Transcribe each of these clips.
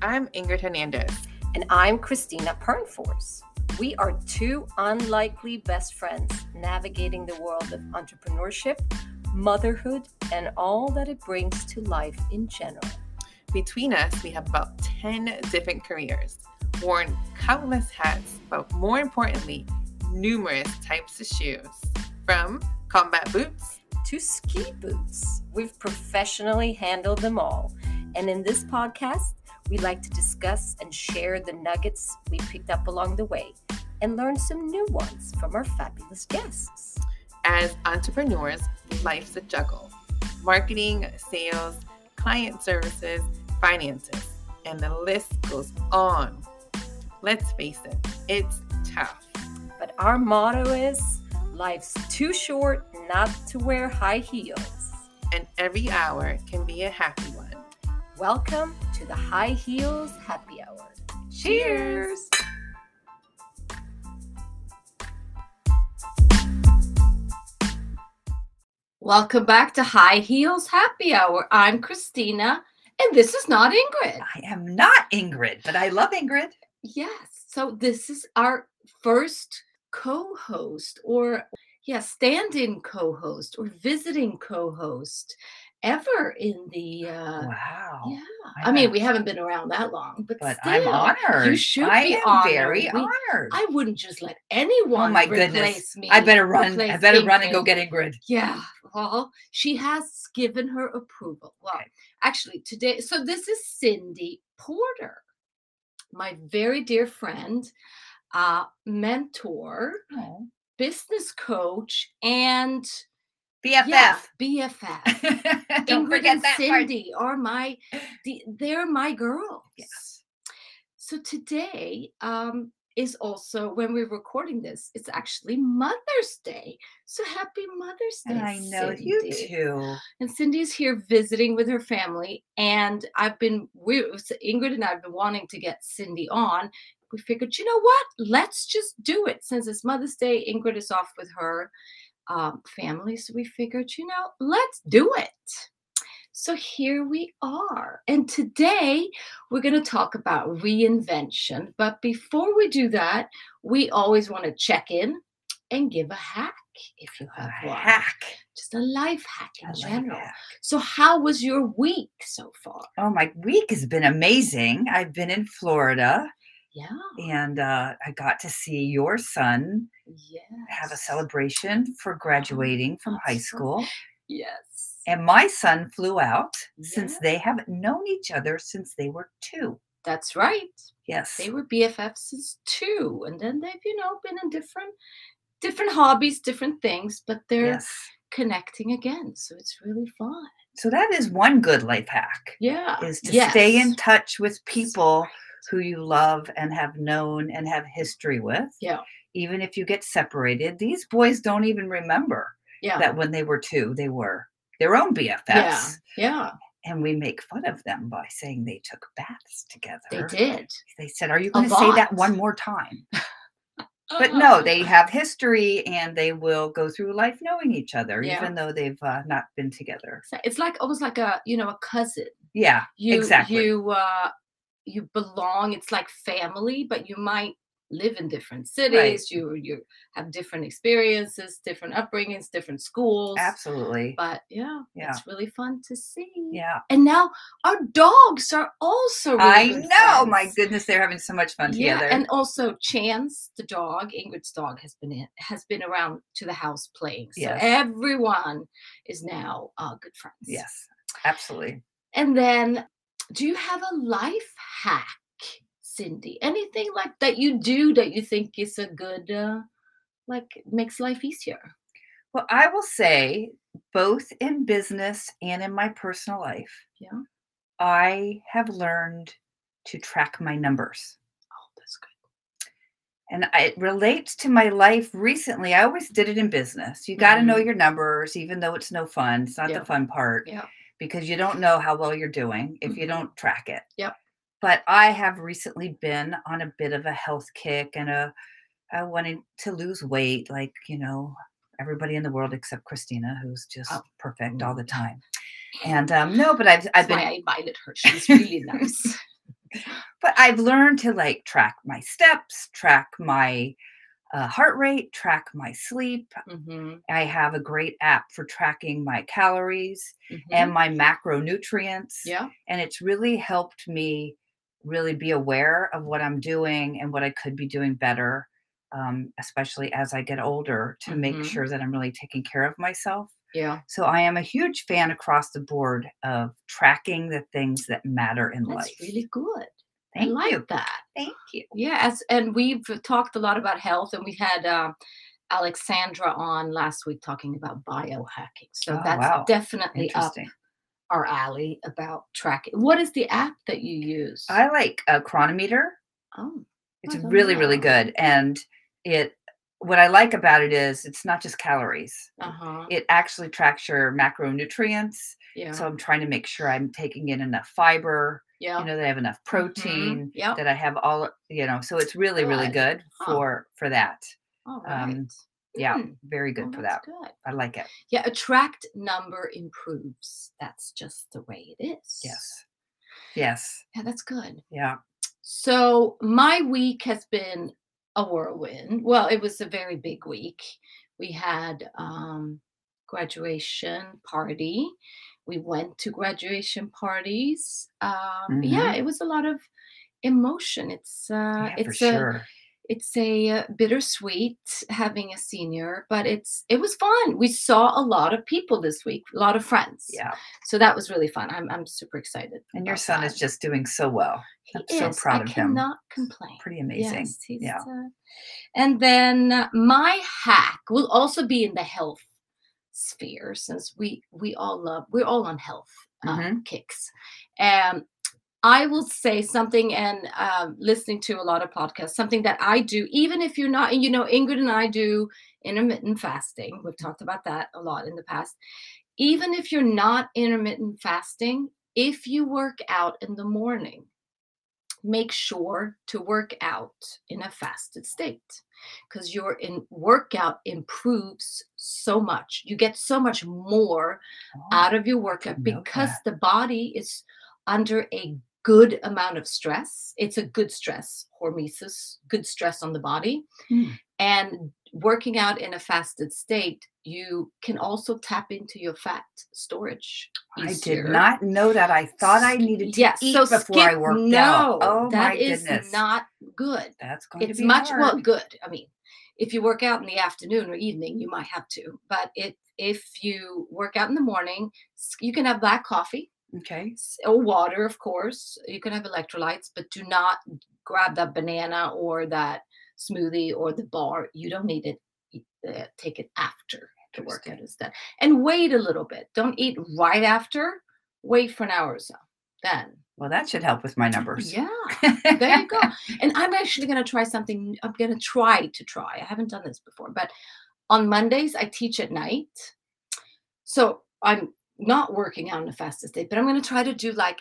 I'm Ingrid Hernandez. And I'm Christina Pernforce. We are two unlikely best friends navigating the world of entrepreneurship, motherhood, and all that it brings to life in general. Between us, we have about 10 different careers, worn countless hats, but more importantly, numerous types of shoes. From combat boots to ski boots, we've professionally handled them all. And in this podcast, we like to discuss and share the nuggets we picked up along the way and learn some new ones from our fabulous guests. As entrepreneurs, life's a juggle marketing, sales, client services, finances, and the list goes on. Let's face it, it's tough. But our motto is life's too short not to wear high heels. And every hour can be a happy one. Welcome to the High Heels Happy Hour. Cheers! Welcome back to High Heels Happy Hour. I'm Christina, and this is not Ingrid. I am not Ingrid, but I love Ingrid. Yes. So this is our first co-host or yeah, stand-in co-host or visiting co-host ever in the uh Wow. yeah. I I mean, we haven't been around that long, but, But still, I'm honored. You should I be am honored. very We- honored. I wouldn't just let anyone oh my replace goodness. me. I better run. I better run and go get Ingrid. Yeah, well, she has given her approval. Well, Okay. actually, today, so this is Cyndy Porter, my very dear friend, uh, mentor, Oh. business coach, and BFF. yeah, BFF. Don't Ingrid and that part. Cyndy are my, they're my girls. Yes. So today um, is also when we're recording this. It's actually Mother's Day. So happy Mother's Day! And I know you Cyndy. too. And Cyndy's here visiting with her family, and I've been we Ingrid and I've been wanting to get Cyndy on. We figured, you know what? Let's just do it since it's Mother's Day. Ingrid is off with her um, family, so we figured, you know, let's do it. So here we are. And today we're going to talk about reinvention. But before we do that, we always want to check in and give a hack if you A have one. hack. Just a life hack in A life general. hack. So, how was your week so far? Oh, my week has been amazing. I've been in Florida Yeah. and uh, I got to see your son Yes. have a celebration for graduating from high mm-hmm. school. Yes. And my son flew out since they haven't known each other since they were two. That's right. Yes. They were BFFs since two, and then they've, you know, been in different different hobbies, different things, but they're yes. connecting again. So it's really fun. So that is one good life hack Yeah. is to stay in touch with people who you love and have known and have history with. Yeah. Even if you get separated, these boys don't even remember Yeah. that when they were two, they were their own BFFs. yeah. Yeah. And we make fun of them by saying they took baths together. They did. They said, Are you going to say that one more time? But no, they have history and they will go through life knowing each other, Yeah. even though they've uh, not been together. So It's like almost like a, you know, a cousin. Yeah, you exactly. you uh you belong it's like family but you might live in different cities you you have different experiences different upbringings different schools Absolutely. but yeah, Yeah. it's really fun to see Yeah. and now our dogs are also really I know. My goodness, they're having so much fun yeah, together. and also Chance, the dog, Ingrid's dog, has been in, has been around to the house playing. So Yes. everyone is now uh, good friends. yes, absolutely. And then, do you have a life hack, Cyndy? Anything like that you do that you think is a good, uh, like makes life easier? Well, I will say, both in business and in my personal life, Yeah. I have learned to track my numbers. Oh, that's good. And I- it relates to my life recently. I always did it in business. You got to know Mhm. your numbers, even though it's no fun. It's not Yeah. the fun part Yeah. because you don't know how well you're doing if you Mhm. don't track it. Yep. But I have recently been on a bit of a health kick and a I wanted to lose weight, like you know everybody in the world except Christina, who's just Oh. perfect all the time. And um, no, but I've I've That's been why I invited her. She's really nice. but I've learned to like track my steps, track my uh, heart rate, track my sleep. Mhm, I have a great app for tracking my calories mhm. and my macronutrients. yeah, And it's really helped me really be aware of what I'm doing and what I could be doing better, um, especially as I get older, to make Mhm. sure that I'm really taking care of myself. yeah. So I am a huge fan across the board of tracking the things that matter in life. That's life. really good. Thank I like you. that. Thank you. Yes, and we've talked a lot about health, and we had um, Alexandra on last week talking about biohacking. So Oh, that's wow. definitely up Interesting. Our alley about tracking. What is the app that you use? I like a Cronometer. oh, It's I don't really, really good. And it what I like about it is it's not just calories. uh huh. It actually tracks your macronutrients. Yeah. So I'm trying to make sure I'm taking in enough fiber, yeah. you know, that I have enough protein, Yeah. that I have all, you know, so it's really, really Good. good Huh. for for that. All right. um, Yeah, Hmm, very well, good for that. Good. I like it. Yeah, attract number improves. That's just the way it is. Yes. Yes. Yeah, that's good. Yeah. So my week has been a whirlwind. Well, it was a very big week. We had um graduation party. We went to graduation parties. Um yeah, it was a lot of emotion. It's uh yeah, for it's a sure. It's a bittersweet having a senior, but it's it was fun. We saw a lot of people this week, a lot of friends. Yeah. So that was really fun. I'm I'm super excited. And your son is just doing so well. He I'm so proud I of him. cannot complain. Pretty amazing. Yes, yeah. uh, and then my hack will also be in the health sphere, since we we all love we're all on health uh, Mhm. kicks. Um, I will say something, and um, listening to a lot of podcasts, something that I do, even if you're not, you know, Ingrid and I do intermittent fasting. We've talked about that a lot in the past. Even if you're not intermittent fasting, if you work out in the morning, make sure to work out in a fasted state because your in workout improves so much you get so much more Oh, out of your workout because that. the body is under a good amount of stress it's a good stress hormesis good stress on the body Hmm. and working out in a fasted state you can also tap into your fat storage I did not know that. I thought I needed to Yes, eat so before I skip- worked no, out. Oh that my is goodness. not good. That's going It's to be much hard. well good. I mean, if you work out in the afternoon or evening, you might have to. But it if you work out in the morning, you can have black coffee Okay. or water, of course. You can have electrolytes, but do not grab that banana or that smoothie or the bar. You don't need it. Uh, take it after the workout Interesting. instead, and wait a little bit. Don't eat right after. Wait for an hour or so. Then Well, that should help with my numbers. yeah, there you go. And I'm actually going to try something. I'm going to try to try. I haven't done this before, but on Mondays I teach at night. So I'm not working out on a fasted state, but I'm going to try to do like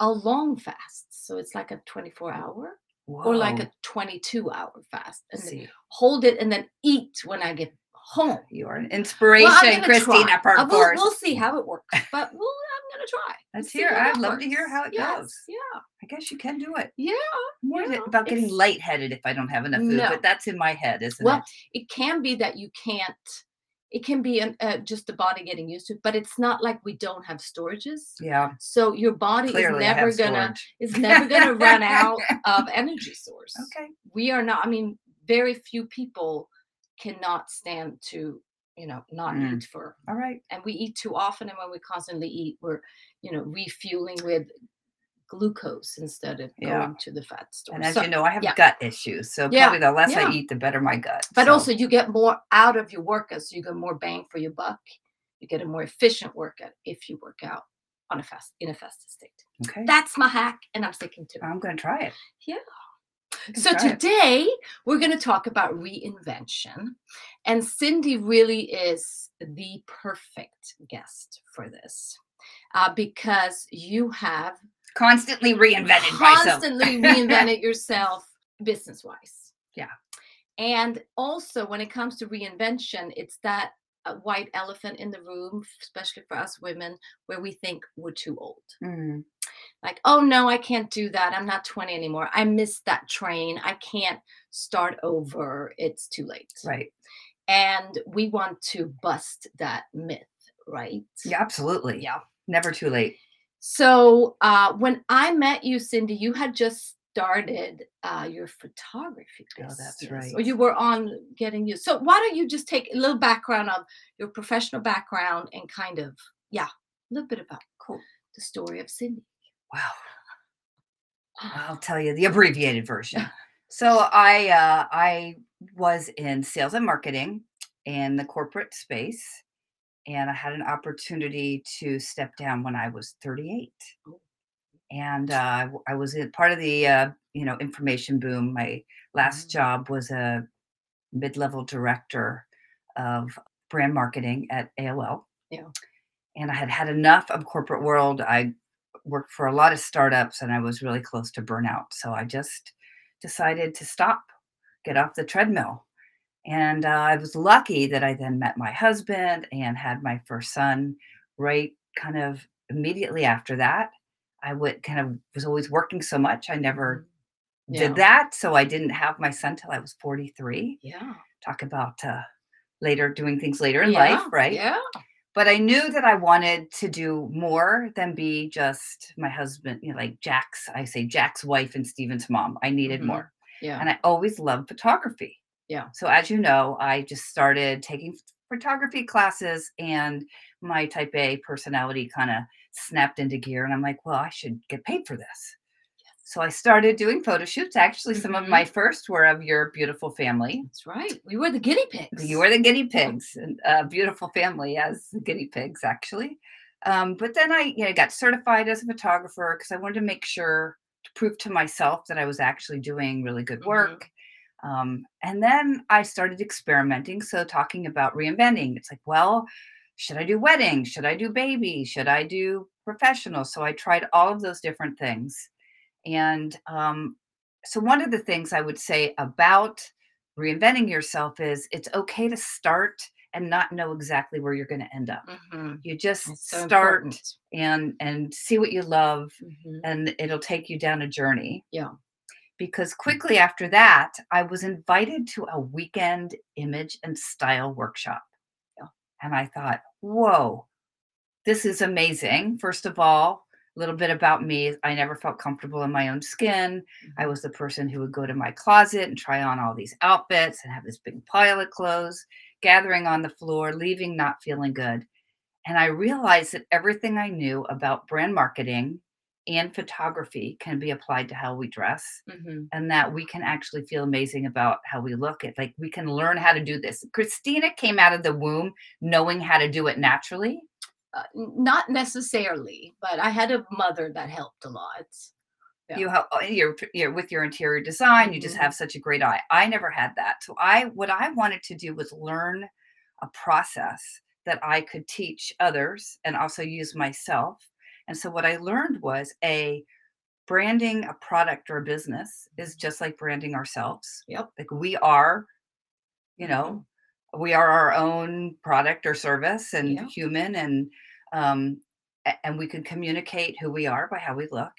a long fast. So it's like a 24 hour or like a 22 hour fast and then See, hold it and then eat when I get home. you are an inspiration, I'm Christina try. Uh, we'll, we'll see how it works, but we'll, I'm going to try. Let's see hear. I'd love to hear how it Yes, goes. Yeah. I guess you can do it. Yeah. More Yeah, about getting it's- lightheaded if I don't have enough food, No. but that's in my head, isn't Well, it? Well, it can be that you can't it can be an, uh, just the body getting used to it but it's not like we don't have storages Yeah. so your body Clearly, is never gonna is never gonna run out of energy source Okay. we are not i mean very few people cannot stand to you know not Mm. eat for All right. and we eat too often and when we constantly eat we're you know refueling with glucose instead of Yeah. going to the fat store And as So- you know, I have yeah. gut issues, so Yeah, probably the less. I eat, the better my gut. But so- also, you get more out of your workout, so you get more bang for your buck. You get a more efficient workout if you work out on a fast in a fasted state. okay, That's my hack, and I'm sticking to it. I'm going to try it. Yeah. So try it. today we're going to talk about reinvention, and Cyndy really is the perfect guest for this uh, because you have Constantly reinvented myself. constantly reinvented yourself business wise. Yeah. And also, when it comes to reinvention, it's that uh, white elephant in the room, especially for us women, where we think we're too old. Mm, like, oh no, I can't do that. I'm not 20 anymore. I missed that train. I can't start over. It's too late. Right. And we want to bust that myth, right? Yeah, absolutely. Yeah. Never too late. So uh, when I met you, Cyndy, you had just started uh, your photography Oh, that's right. Or you were on getting you. So why don't you just take a little background of your professional background and kind of, yeah, a little bit about Cool. the story of Cyndy. Wow. I'll tell you the abbreviated version. So I uh, I was in sales and marketing in the corporate space, and I had an opportunity to step down when I was 38. Oh. And uh, I was in part of the uh, you know information boom. My last Mm. job was a mid-level director of brand marketing at AOL. Yeah. And I had had enough of corporate world. I worked for a lot of startups and I was really close to burnout. So I just decided to stop, get off the treadmill. And uh, I was lucky that I then met my husband and had my first son right kind of immediately after that. I would kind of was always working so much. I never Yeah. did that. So I didn't have my son till I was 43. Yeah. Talk about uh, later doing things later in yeah. life, right? Yeah. but I knew that I wanted to do more than be just my husband, you know, like Jack's, I say Jack's wife and Steven's mom. I needed Mhm. more. Yeah. And I always loved photography. Yeah. So as you know, I just started taking photography classes and my type A personality kind of snapped into gear. And I'm like, well, I should get paid for this. So I started doing photo shoots. Actually, some of Mhm. my first were of your beautiful family. That's right. We were the guinea pigs. You were the guinea pigs, and a beautiful family as the guinea pigs, actually. Um, but then I you know, got certified as a photographer because I wanted to make sure to prove to myself that I was actually doing really good Mhm. work. Um, and then I started experimenting. So, talking about reinventing, it's like, well, should I do weddings? Should I do baby? Should I do professional? So, I tried all of those different things. And um, so, one of the things I would say about reinventing yourself is it's okay to start and not know exactly where you're going to end up. Mhm. You just so start important. and and see what you love Mhm. and it'll take you down a journey. Yeah. Because quickly after that, I was invited to a weekend image and style workshop. And I thought, whoa, this is amazing. First of all, a little bit about me I never felt comfortable in my own skin. I mm-hmm. was the person who would go to my closet and try on all these outfits and have this big pile of clothes, gathering on the floor, leaving not feeling good. And I realized that everything I knew about brand marketing and photography can be applied to how we dress Mhm. and that we can actually feel amazing about how we look at like we can learn how to do this. Christina came out of the womb knowing how to do it naturally. Uh, not necessarily, but I had a mother that helped a lot. Yeah. You have you're, you're with your interior design, you just Mhm. have such a great eye. I never had that. So I what I wanted to do was learn a process that I could teach others and also use myself. And so what I learned was a branding a product or a business is just like branding ourselves. Yep. Like we are, you know, we are our own product or service and Yeah. human and um and we can communicate who we are by how we look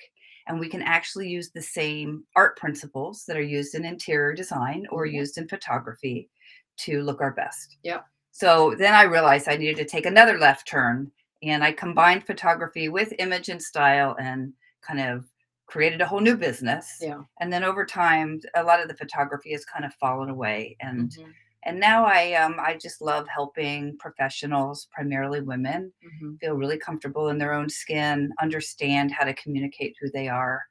and we can actually use the same art principles that are used in interior design or Mhm. used in photography to look our best. Yep. So then I realized I needed to take another left turn and I combined photography with image and style and kind of created a whole new business. Yeah. And then over time a lot of the photography has kind of fallen away and Mhm. and now I um I just love helping professionals, primarily women, Mhm. feel really comfortable in their own skin, understand how to communicate who they are,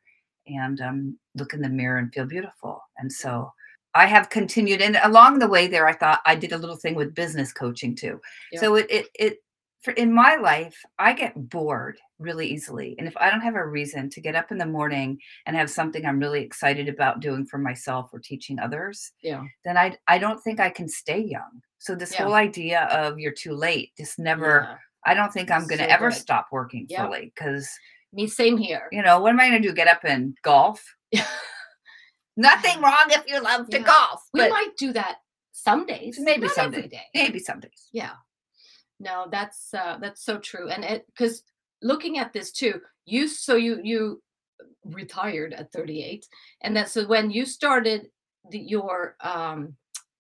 and um, look in the mirror and feel beautiful. And so I have continued, and along the way there, I thought I did a little thing with business coaching too. So it it it for in my life, I get bored really easily, and if I don't have a reason to get up in the morning and have something I'm really excited about doing for myself or teaching others, Yeah. then I I don't think I can stay young. So this Yeah. whole idea of you're too late just never Yeah. I don't think I'm going to So ever good. stop working Yeah. fully because, Me, same here. you know, what am I going to do? Get up and golf? Nothing wrong if you love to golf, we might do that some days. Maybe some days. day. maybe some days. Yeah. No, that's uh that's so true. And it because looking at this too, you so you you retired at 38 and that so when you started the, your um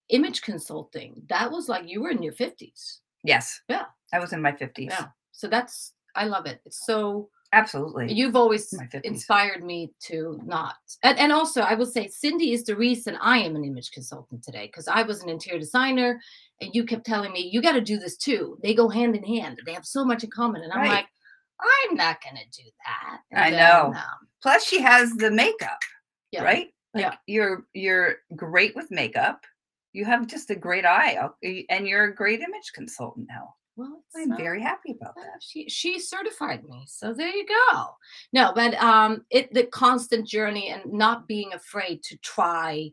image consulting that was like you were in your 50s Yes. Yeah. I was in my 50s. yeah so that's i love it it's so Absolutely. you've always inspired me to not and, and also i will say cyndy is the reason i am an image consultant today because i was an interior designer and you kept telling me you got to do this too they go hand in hand they have so much in common and i'm Right. like i'm not gonna do that I And know. then, um, Plus she has the makeup, yeah right? Like Yeah. you're you're great with makeup. You have just a great eye uh, and you're a great image consultant now. Well it's, I'm very happy about that. she she certified me so there you go no but um it the constant journey and not being afraid to try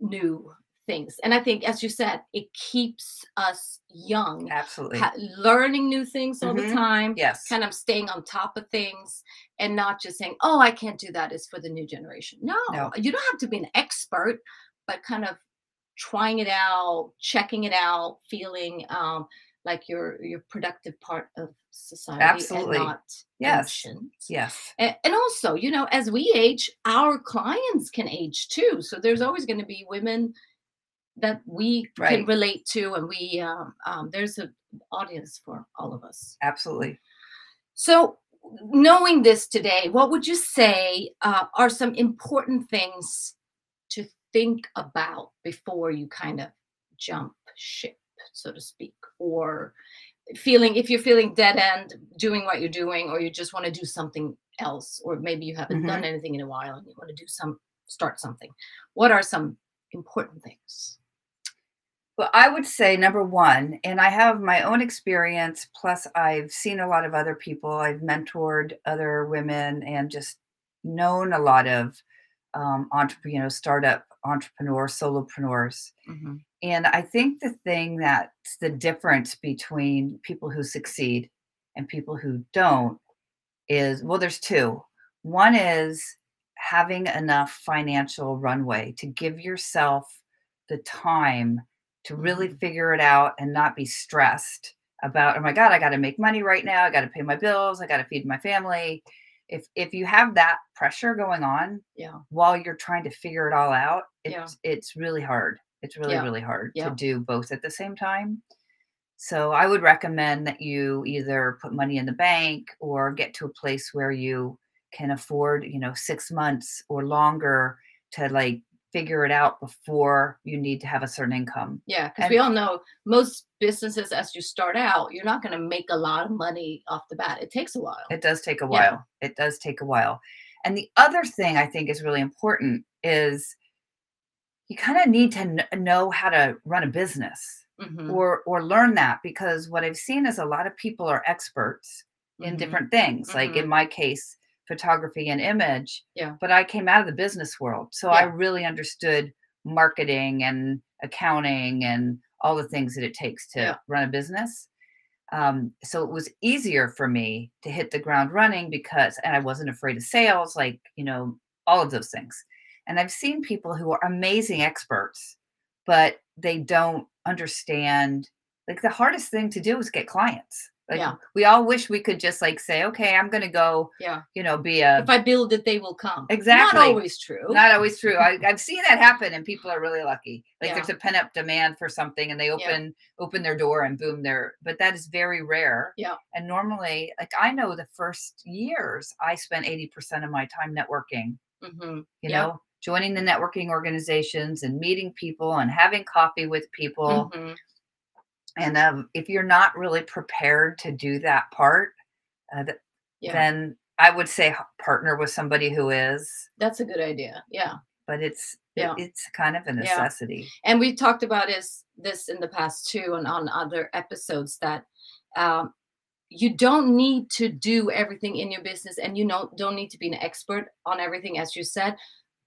new things and i think as you said it keeps us young Absolutely. ha- learning new things all Mhm. the time yes. kind of staying on top of things and not just saying oh i can't do that it's for the new generation no, No. you don't have to be an expert but kind of trying it out checking it out feeling um, like you're you're productive part of society Absolutely. and not Yes. ancient. yes. A- and also you know as we age our clients can age too so there's always going to be women that we can relate to and we um, um, there's an audience for all of us Absolutely. so, knowing this today, what would you say uh, are some important things to think about before you kind of jump ship, so to speak, or feeling if you're feeling dead end doing what you're doing, or you just want to do something else, or maybe you haven't done anything in a while and you want to do some start something. What are some important things? Well, I would say number one, and I have my own experience, plus I've seen a lot of other people. I've mentored other women and just known a lot of um, entrepreneur, you know, startup entrepreneurs, solopreneurs. Mhm. And I think the thing that's the difference between people who succeed and people who don't is well, there's two. One is having enough financial runway to give yourself the time to really Mhm. figure it out and not be stressed about, oh my God, I got to make money right now. I got to pay my bills. I got to feed my family. If if you have that pressure going on Yeah. while you're trying to figure it all out, it's Yeah. it's really hard. It's really, Yeah. really hard Yeah. to do both at the same time. So I would recommend that you either put money in the bank or get to a place where you can afford, you know, six months or longer to like figure it out before you need to have a certain income. Yeah, because we all know most businesses, as you start out, you're not going to make a lot of money off the bat. It takes a while. It does take a Yeah. while. It does take a while. And the other thing I think is really important is you kind of need to kn- know how to run a business Mhm, or or learn that because what I've seen is a lot of people are experts in mhm. different things. Like in my case, photography and image. Yeah. But I came out of the business world, so I really understood marketing and accounting and all the things that it takes to Yeah. run a business. Um, so it was easier for me to hit the ground running because, and I wasn't afraid of sales, like you know, all of those things. And I've seen people who are amazing experts, but they don't understand. Like the hardest thing to do is get clients. Like Yeah. we all wish we could just like say, okay, I'm going to go, Yeah. you know, be a If I build it, they will come. Exactly. Not always true. not always true. I, I've seen that happen, and people are really lucky. Like Yeah. there's a pent up demand for something, and they Yeah. open open their door, and boom, they're. But that is very rare. Yeah. And normally, like I know, the first years, I spent eighty percent of my time networking. Mm-hmm. You know, joining the networking organizations and meeting people and having coffee with people. hmm And um, if you're not really prepared to do that part, uh, th- Yeah. then I would say partner with somebody who is. That's a good idea. Yeah. But it's it- Yeah. it's kind of a necessity. And we talked about is this in the past too, and on other episodes that um, you don't need to do everything in your business, and you know don't need to be an expert on everything, as you said.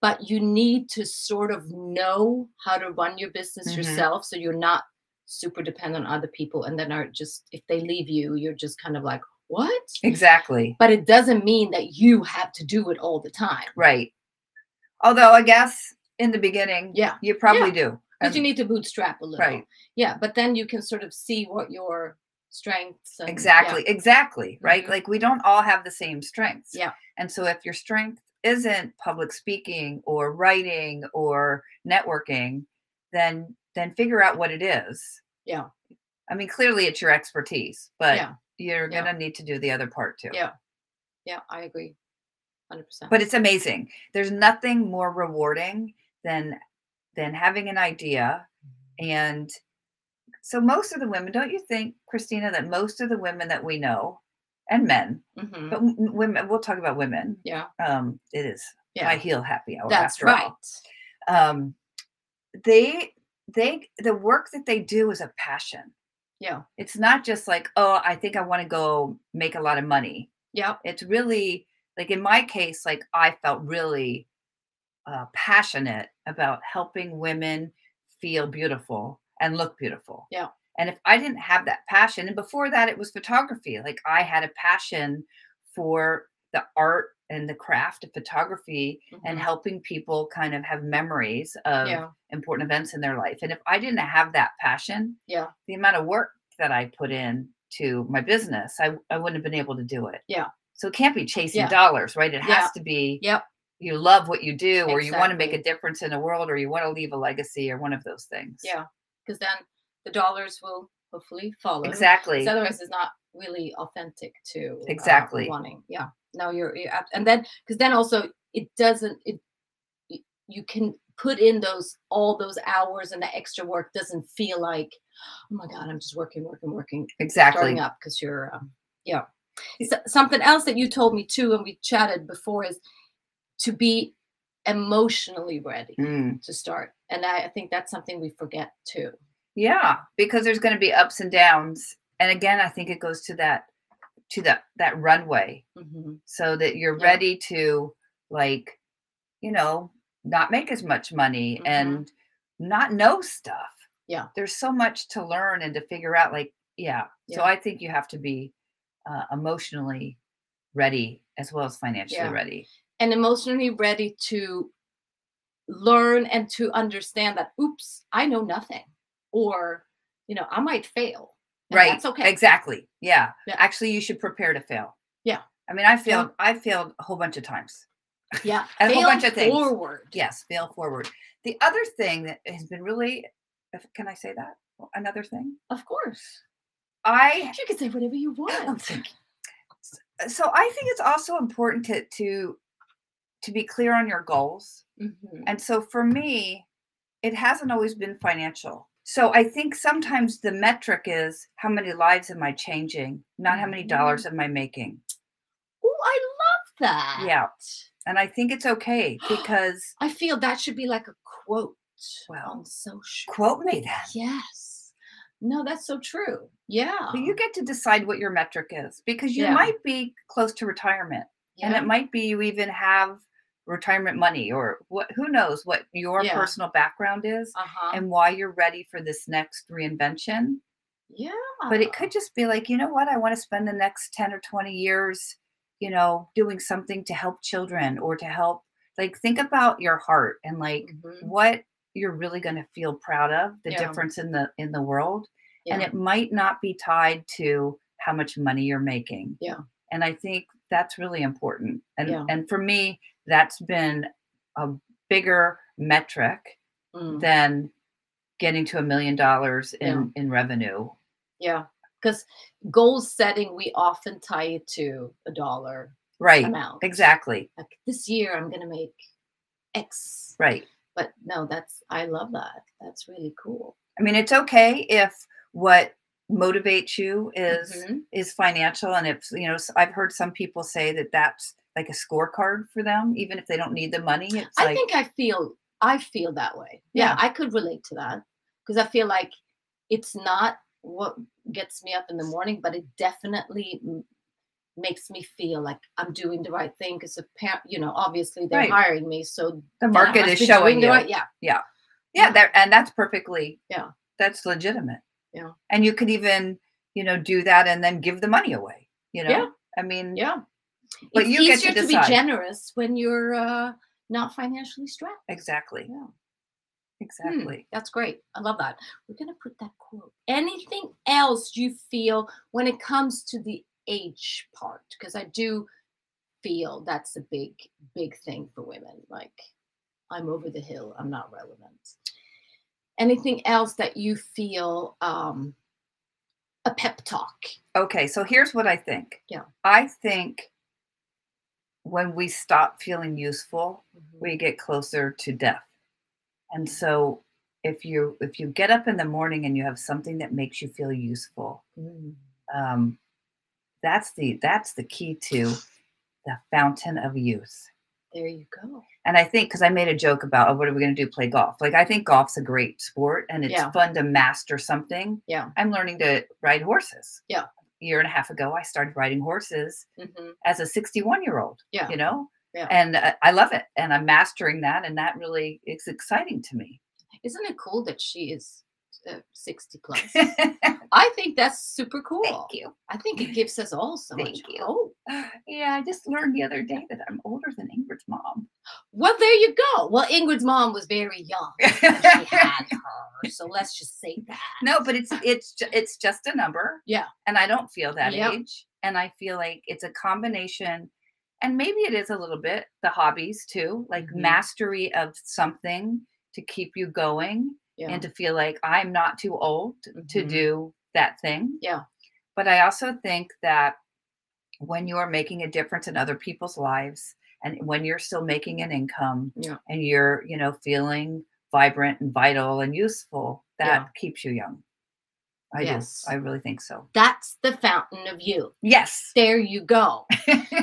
But you need to sort of know how to run your business Mhm. yourself, so you're not super dependent on other people, and then are just if they leave you, you're just kind of like what? Exactly. But it doesn't mean that you have to do it all the time. Right. Although I guess in the beginning, Yeah. you probably do. because you need to bootstrap a little Right. yeah but then you can sort of see what your strengths. And, yeah. exactly exactly right Mhm. like we don't all have the same strengths Yeah. and so if your strength isn't public speaking or writing or networking then then figure out what it is Yeah. i mean clearly it's your expertise but Yeah. you're Yeah. gonna need to do the other part too Yeah. Yeah, I agree. 100%. but it's amazing there's nothing more rewarding than than having an idea mm-hmm. and so most of the women don't you think christina that most of the women that we know and men Mhm. but women we'll talk about women Yeah. um it is Yeah. High Heel happy hour That's right. all. um they they the work that they do is a passion Yeah. it's not just like oh i think i want to go make a lot of money Yeah. it's really like in my case like i felt really uh, passionate about helping women feel beautiful and look beautiful Yeah. And if i didn't have that passion and before that it was photography like i had a passion for the art and the craft of photography and Mhm. helping people kind of have memories of Yeah. important events in their life and if i didn't have that passion Yeah. the amount of work that i put in to my business i, I wouldn't have been able to do it Yeah. so it can't be chasing Yeah. dollars right it Yeah. has to be Yep. you love what you do or you want to make a difference in the world or you want to leave a legacy or one of those things Yeah. Because then the dollars will hopefully follow. exactly otherwise, it's not really authentic to uh, Exactly. wanting. Yeah. No, you're, you're and then because then also it doesn't it you can put in those all those hours and the extra work doesn't feel like oh my god I'm just working working working exactly starting up because you're um, yeah S- something else that you told me too and we chatted before is to be emotionally ready Mm. to start and I, I think that's something we forget too yeah because there's going to be ups and downs and again i think it goes to that to that that runway hmm so that you're Yeah. ready to like you know not make as much money Mhm. and not know stuff Yeah. there's so much to learn and to figure out like yeah, so i think you have to be uh, emotionally ready as well as financially Yeah. ready and emotionally ready to learn and to understand that oops i know nothing or you know i might fail right that's okay. exactly yeah. Yeah. actually you should prepare to fail. Yeah. i mean i failed i failed a whole bunch of times. Yeah a whole bunch of things. forward. Yes fail forward. The other thing that has been really can i say that? Another thing? Of course. I you can say whatever you want. so i think it's also important to to to be clear on your goals. Mhm. and so for me it hasn't always been financial so i think sometimes the metric is how many lives am i changing? Not how many dollars mm-hmm. am i making. Oh i love that. Yeah. and i think it's okay because i feel that should be like a quote Well, on social quote me then. Yes. No that's so true. Yeah. But you get to decide what your metric is because you Yeah. might be close to retirement and it might be you even have retirement money or what who knows what your Yeah. personal background is uh-huh and why you're ready for this next reinvention yeah but it could just be like you know what i want to spend the next 10 or 20 years you know doing something to help children or to help like think about your heart and like Mhm. what you're really going to feel proud of the Yeah. difference in the in the world and it might not be tied to how much money you're making Yeah. and i think that's really important and Yeah. and for me that's been a bigger metric Mm. than getting to a million dollars in in revenue Yeah, because goal setting, we often tie it to a dollar right amount. exactly Like this year, I'm going to make X. right But no, that's, I love that. That's really cool. i mean it's okay if what motivates you is Mhm. is financial and if you know i've heard some people say that that's like a scorecard for them even if they don't need the money it's I like think I feel, I feel that way. Yeah, Yeah. I could relate to that because I feel like it's not what gets me up in the morning, but it definitely makes me feel like I'm doing the right thing because you know, obviously they're Right. hiring me, so the market is showing you right- yeah, yeah Yeah. that and that's perfectly Yeah. that's legitimate Yeah. and you could even you know do that and then give the money away you know Yeah. i mean Yeah. But it's you get to easier to, be generous when you're uh, not financially strapped. exactly Yeah. Exactly. That's great. I love that. We're going to put that quote. Anything else you feel when it comes to the age part? Because I do feel that's a big, big thing for women. Like, I'm over the hill, I'm not relevant. Anything else that you feel um, a pep talk? Okay, so here's what I think. Yeah. I think when we stop feeling useful, we get closer to death. And so if you if you get up in the morning and you have something that makes you feel useful, Mm. um, that's the that's the key to the fountain of youth. There you go. And I think because I made a joke about oh, what are we going to do? Play golf? Like I think golf's a great sport and it's Yeah. fun to master something. Yeah. I'm learning to ride horses. Yeah. A year and a half ago, I started riding horses hmm as a 61 year old. Yeah. You know. Yeah. And uh, I love it, and I'm mastering that, and that really is exciting to me. Isn't it cool that she is uh, 60 plus? I think that's super cool. Thank you. I think it gives us all so much Thank you. hope. Yeah, I just learned the other day that I'm older than Ingrid's mom. Well, there you go. Well, Ingrid's mom was very young she had her, so let's just say that. no, but it's it's it's just a number. Yeah. And I don't feel that Yep. age. And I feel like it's a combination, and maybe it is a little bit the hobbies too, like Mhm. mastery of something to keep you going Yeah. and to feel like I'm not too old to Mhm. do that thing. Yeah. But I also think that when you are making a difference in other people's lives and when you're still making an income Yeah. and you're, you know, feeling vibrant and vital and useful, that Yeah. keeps you young. I Yes. do. I really think so. That's the fountain of youth. Yes. There you go.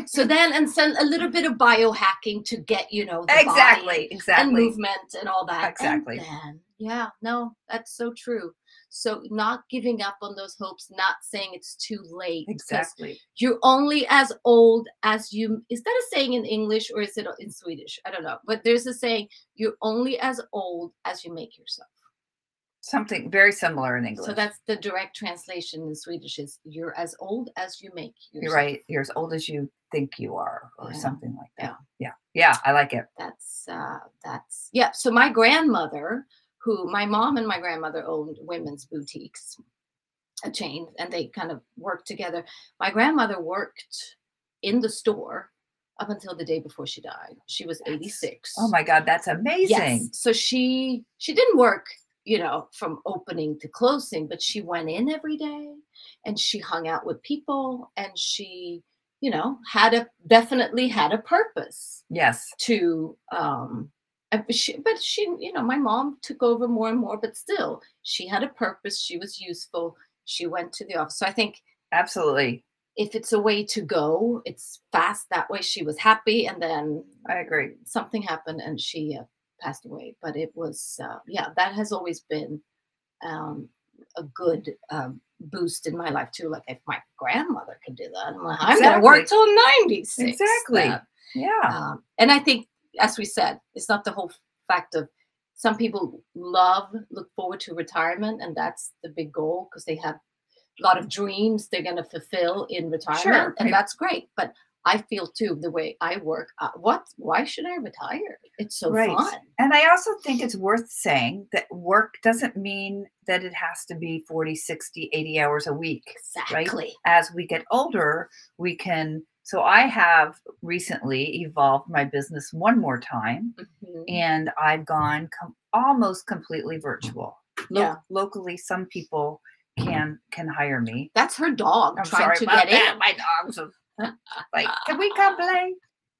So then, and send a little bit of biohacking to get you know the body exactly. and movement and all that. Exactly. then, yeah, no, that's so true. So not giving up on those hopes, not saying it's too late. Exactly. You're only as old as you. Is that a saying in English or is it in Swedish? I don't know. But there's a saying: you're only as old as you make yourself. Something very similar in English. So that's the direct translation in Swedish: is you're as old as you make yourself. you're right. You're as old as you think you are, or Yeah. something like that. Yeah. Yeah. Yeah, I like it. that's uh that's yeah so my grandmother who my mom and my grandmother owned women's boutiques a chain and they kind of worked together my grandmother worked in the store up until the day before she died she was That's- 86 Oh my God, that's amazing. yes so she she didn't work you know from opening to closing but she went in every day and she hung out with people and she you know had a definitely had a purpose Yes. to um uh, but she, but she you know my mom took over more and more but still she had a purpose she was useful she went to the office so i think Absolutely. if it's a way to go it's fast that way she was happy and then I agree. something happened and she uh, passed away but it was uh, yeah that has always been um a good um, boost in my life too like if my grandmother could do that i'm like i'm gonna work till 96 Exactly. then." Yeah. um, and I think, as we said, it's not the whole fact of some people love, look forward to retirement, and that's the big goal because they have a lot of dreams they're going to fulfill in retirement, and I- that's great. But I feel too the way I work. Uh, what? Why should I retire? It's so Right. fun. And I also think it's worth saying that work doesn't mean that it has to be 40, 60, 80 hours a week. Exactly. As we get older, we can. So I have recently evolved my business one more time Mhm. and I've gone com- almost completely virtual. Lo- Yeah. Locally, some people can can hire me. That's her dog I'm trying sorry to get that. in. My dogs are like, can we come play?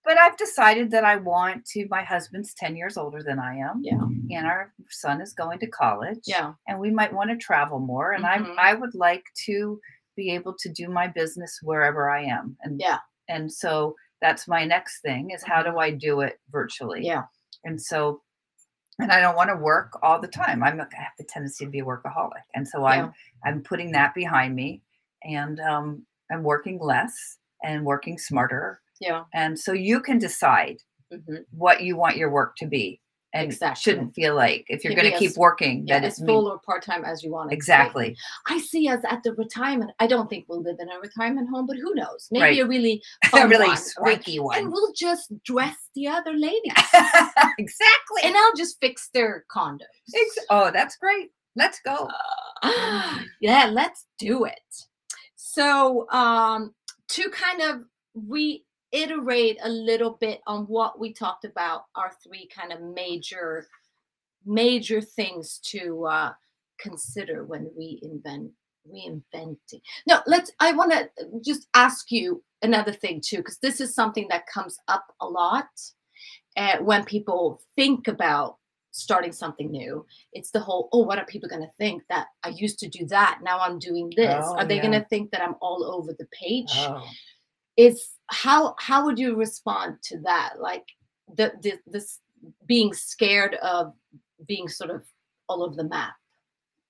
But I've decided that I want to. My husband's 10 years older than I am. Yeah. And our son is going to college. Yeah. And we might want to travel more. And Mhm. I I would like to be able to do my business wherever I am. And Yeah. and so that's my next thing is how do I do it virtually? Yeah. And so and I don't want to work all the time. I'm a, I have the tendency to be a workaholic. And so I'm I'm putting that behind me and um, I'm working less and working smarter. Yeah. And so you can decide hmm what you want your work to be. and Exactly. shouldn't feel like if you're going to keep working Yeah, that it's full or part time as you want it. to be. exactly I see us at the retirement. I don't think we'll live in a retirement home, but who knows? Maybe Right. a really a really one, right? squeaky And we'll just dress the other ladies, exactly and I'll just fix their condos. Oh that's great let's go yeah, let's do it. So, um, to kind of reiterate a little bit on what we talked about, our three kind of major, major things to uh, consider when reinvent reinventing. No, let's. I want to just ask you another thing too, because this is something that comes up a lot uh, when people think about starting something new. It's the whole oh what are people going to think that i used to do that? Now i'm doing this. Oh, are they going to think that i'm all over the page? Oh. is how how would you respond to that? Like the, the this being scared of being sort of all over the map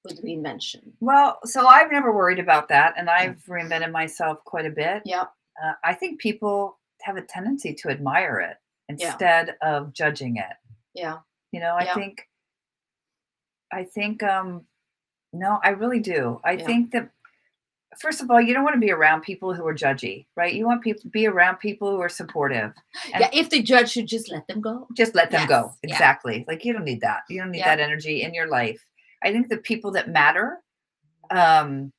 with reinvention well so i've never worried about that and i've reinvented myself quite a bit. Yeah, uh, i think people have a tendency to admire it Yeah. instead of judging it. Yeah you know i Yeah. think i think um no i really do i Yeah. think that first of all you don't want to be around people who are judgy right you want people to be around people who are supportive And- yeah if the judge should just let them go just let them go Yes, yeah. exactly like you don't need that you don't need Yeah. that energy in your life i think the people that matter um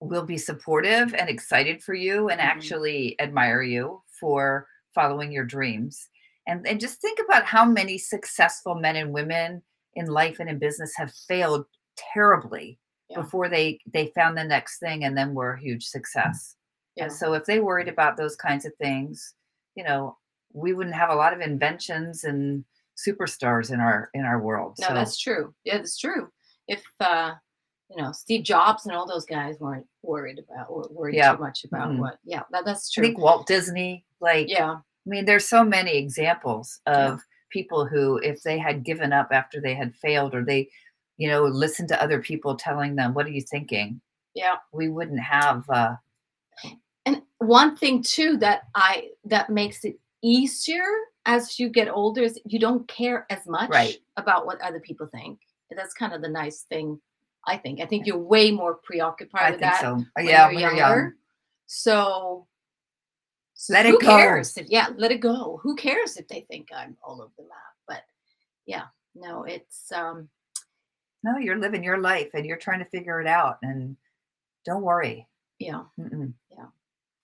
will be supportive and excited for you and Mhm. actually admire you for following your dreams and and just think about how many successful men and women in life and in business have failed terribly Yeah. before they they found the next thing and then were a huge success yeah and so if they worried about those kinds of things, you know, we wouldn't have a lot of inventions and superstars in our in our world. no so that's true yeah that's true if uh you know steve jobs and all those guys weren't worried about or worried Yeah. too much about Mhm. what yeah that, that's I true think Walt Disney, like yeah I mean, there's so many examples Yeah. of people who, if they had given up after they had failed or they, you know, listened to other people telling them, What are you thinking? yeah We wouldn't have uh and one thing too that i that makes it easier as you get older is you don't care as much Right. about what other people think that's kind of the nice thing i think i think you're way more preoccupied I with think that so. when yeah, you're when you're younger. young. So, so Let it who go. cares if yeah, let it go. Who cares if they think I'm all over the map? But yeah, no, it's um No, you're living your life and you're trying to figure it out. And don't worry. yeah, Mm-mm.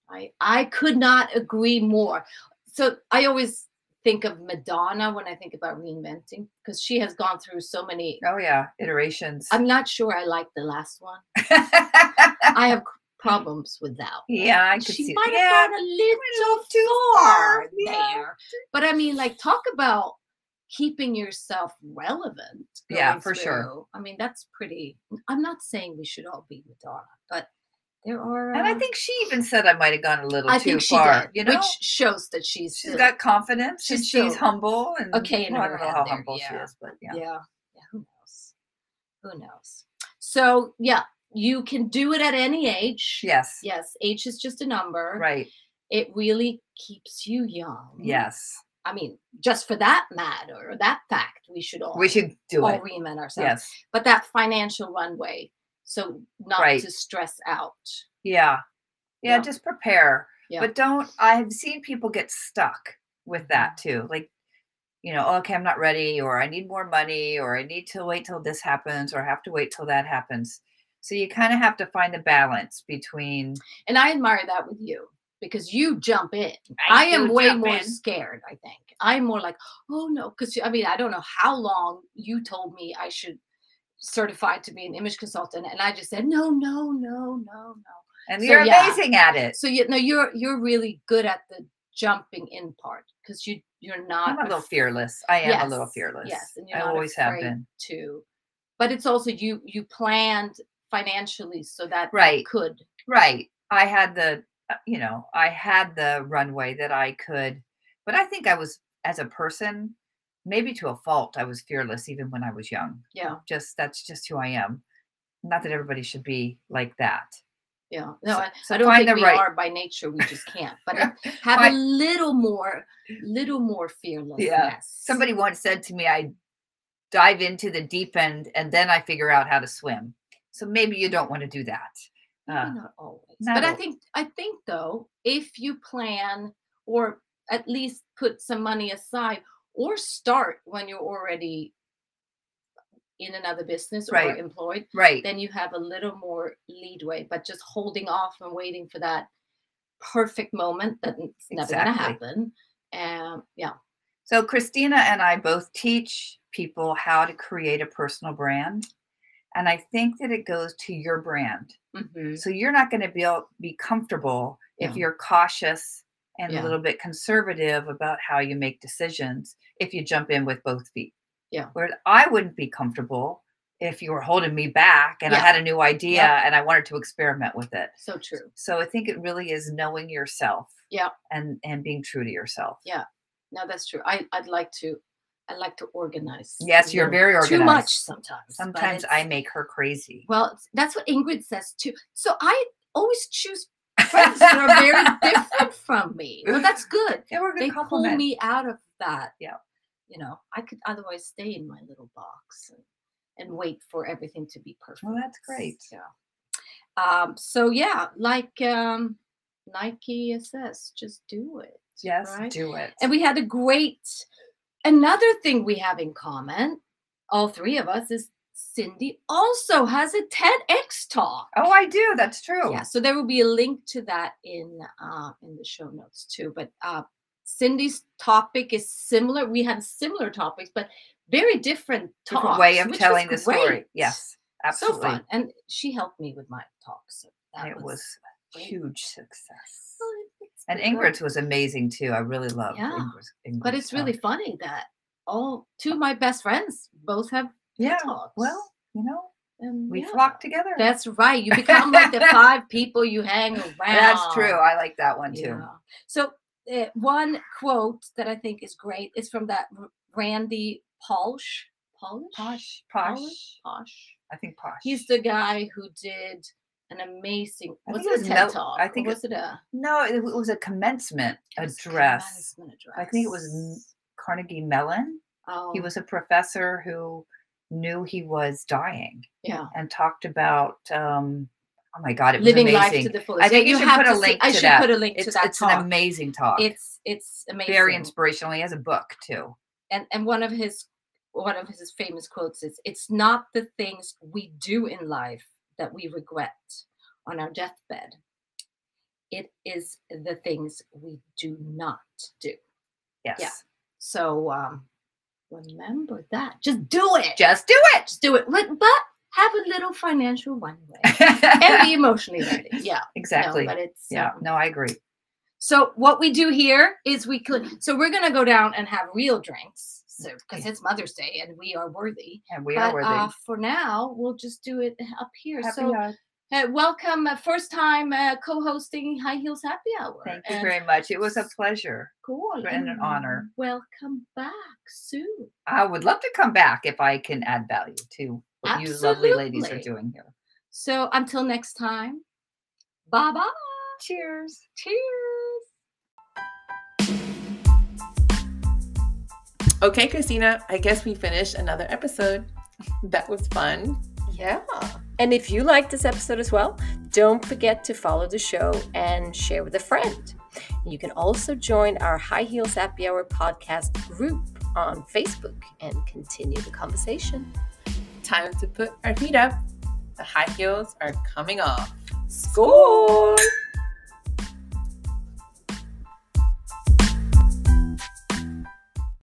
I I could not agree more. So I always think of Madonna when I think about reinventing because she has gone through so many. Oh yeah, iterations. I'm not sure I like the last one. I have problems with that. yeah, I could she see. might have yeah, gone a little too far yeah. there. But I mean, like, talk about keeping yourself relevant. Yeah, for sure. I mean, that's pretty. I'm not saying we should all be Madonna, but there are. and I uh, think she even said I might have gone a little I too far. did, you know, which shows that she's she's still- got confidence and she's she's still humble and okay well, I don't know how there, humble she is, but yeah. yeah. yeah, Who knows? Who knows? So yeah, you can do it at any age. Yes. Yes, age is just a number. Right. It really keeps you young. Yes. I mean, just for that matter or that fact, we should all We should do all it. reinvent ourselves. Yes. But that financial runway, so not Right. to stress out. Yeah. Yeah. Yeah. Just prepare. Yeah. But don't. I have seen people get stuck with that too. Like, you know, okay, I'm not ready, or I need more money, or I need to wait till this happens, or I have to wait till that happens. So you kind of have to find a balance between. And I admire that with you because you jump in. I, am way more in. scared, I think. I'm more like, oh no, because I mean, I don't know how long you told me I should certify to be an image consultant, and I just said, no, no, no, no, no. And So, you're yeah. amazing at it. So you know, you're you're really good at the jumping in part because you you're not I'm a little af- fearless. I am a little fearless. Yes, and you're I always have been. to. But it's also you you planned financially so that Right. could Right. I had the, uh, you know, I had the runway that I could, but I think I was, as a person, maybe to a fault, I was fearless even when I was young. yeah Just, that's just who I am. Not that everybody should be like that. Yeah. No, So- I, so I don't think we right- are by nature. We just can't. But have a little more, little more fearlessness. Somebody once said to me, I dive into the deep end and then I figure out how to swim. So maybe you don't want to do that. Uh, not always. not but I think I think though, if you plan or at least put some money aside or start when you're already in another business or Right. employed, right. then you have a little more leadway. But just holding off and waiting for that perfect moment that's never gonna Exactly. happen. And yeah. So Christina and I both teach people how to create a personal brand. And I think that it goes to your brand. Mhm. So you're not going to be able, be comfortable if Yeah. you're cautious and Yeah. a little bit conservative about how you make decisions if you jump in with both feet. Yeah. Where I wouldn't be comfortable if you were holding me back and I had a new idea Yeah. and I wanted to experiment with it. So true. So I think it really is knowing yourself. Yeah. And and being true to yourself. Yeah. No, that's true. I, I'd like to I like to organize. Yes, you're very Too much sometimes. Sometimes I make her crazy. Well, that's what Ingrid says too. So I always choose friends that are very different from me. Well, that's good. Yeah, good They pull me out of that. Yeah. You know, I could otherwise stay in my little box and, and wait for everything to be perfect. Well, that's great. Yeah. Um, so yeah, like um Nike says, just do it. Yes, right? do it. And we had a great another thing we have in common, all three of us, is Cyndy also has a TEDx talk. oh, I do. That's true. Yeah, so there will be a link to that in uh, in the show notes too. But uh, Cyndy's topic is similar. We had similar topics, but very different talks. Different way of telling the story. great. Yes, so absolutely. fun. And she helped me with my talk. So that it was a huge success. And Ingrid's was amazing too. I really love Yeah, Ingrid's, Ingrid's. But it's really funny that all two of my best friends both have yeah. talks. Well, you know, and we yeah, flock together. That's right. You become like the five people you hang around. That's true. I like that one too. Yeah. So uh, one quote that I think is great is from that Randy Pausch. Pausch? Posh, posh. Pausch. I think posh. He's the guy who did an amazing. I Was it it a TED Mel- talk? I think it- was it a no, it, it was a commencement it was address. commencement I think it was Carnegie Mellon. Oh, He was a professor who knew he was dying yeah. and talked about. um Oh my God! It was Living amazing. life to the fullest. I think Yeah, you should put a see- link I should that. put a link It's, to that it's talk. an amazing talk. It's it's amazing. very inspirational. He has a book too. and and one of his one of his famous quotes is it's not the things we do in life that we regret on our deathbed it is the things we do not do Yes. so um remember that just do it Just do it. just do it but, but have a little financial runway and be emotionally ready yeah no, exactly. but it's yeah. um, No, I agree. so what we do here is we cl- so we're gonna go down and have real drinks so because it's mother's day and we are worthy And we but are worthy. uh, for now, we'll just do it up here. Happy so, hour. uh, welcome, uh, first time uh, co-hosting High Heels Happy Hour. Thank you and very much. It was a pleasure. cool and an honor. Welcome back Sue. I would love to come back if I can add value to what you lovely ladies are doing here. So until next time, bye bye. Cheers. Cheers. Okay, Christina, I guess we finished another episode. That was fun. Yeah. And if you like this episode as well, don't forget to follow the show and share with a friend. You can also join our High Heels Happy Hour podcast group on Facebook and continue the conversation. Time to put our feet up. The high heels are coming off. Score!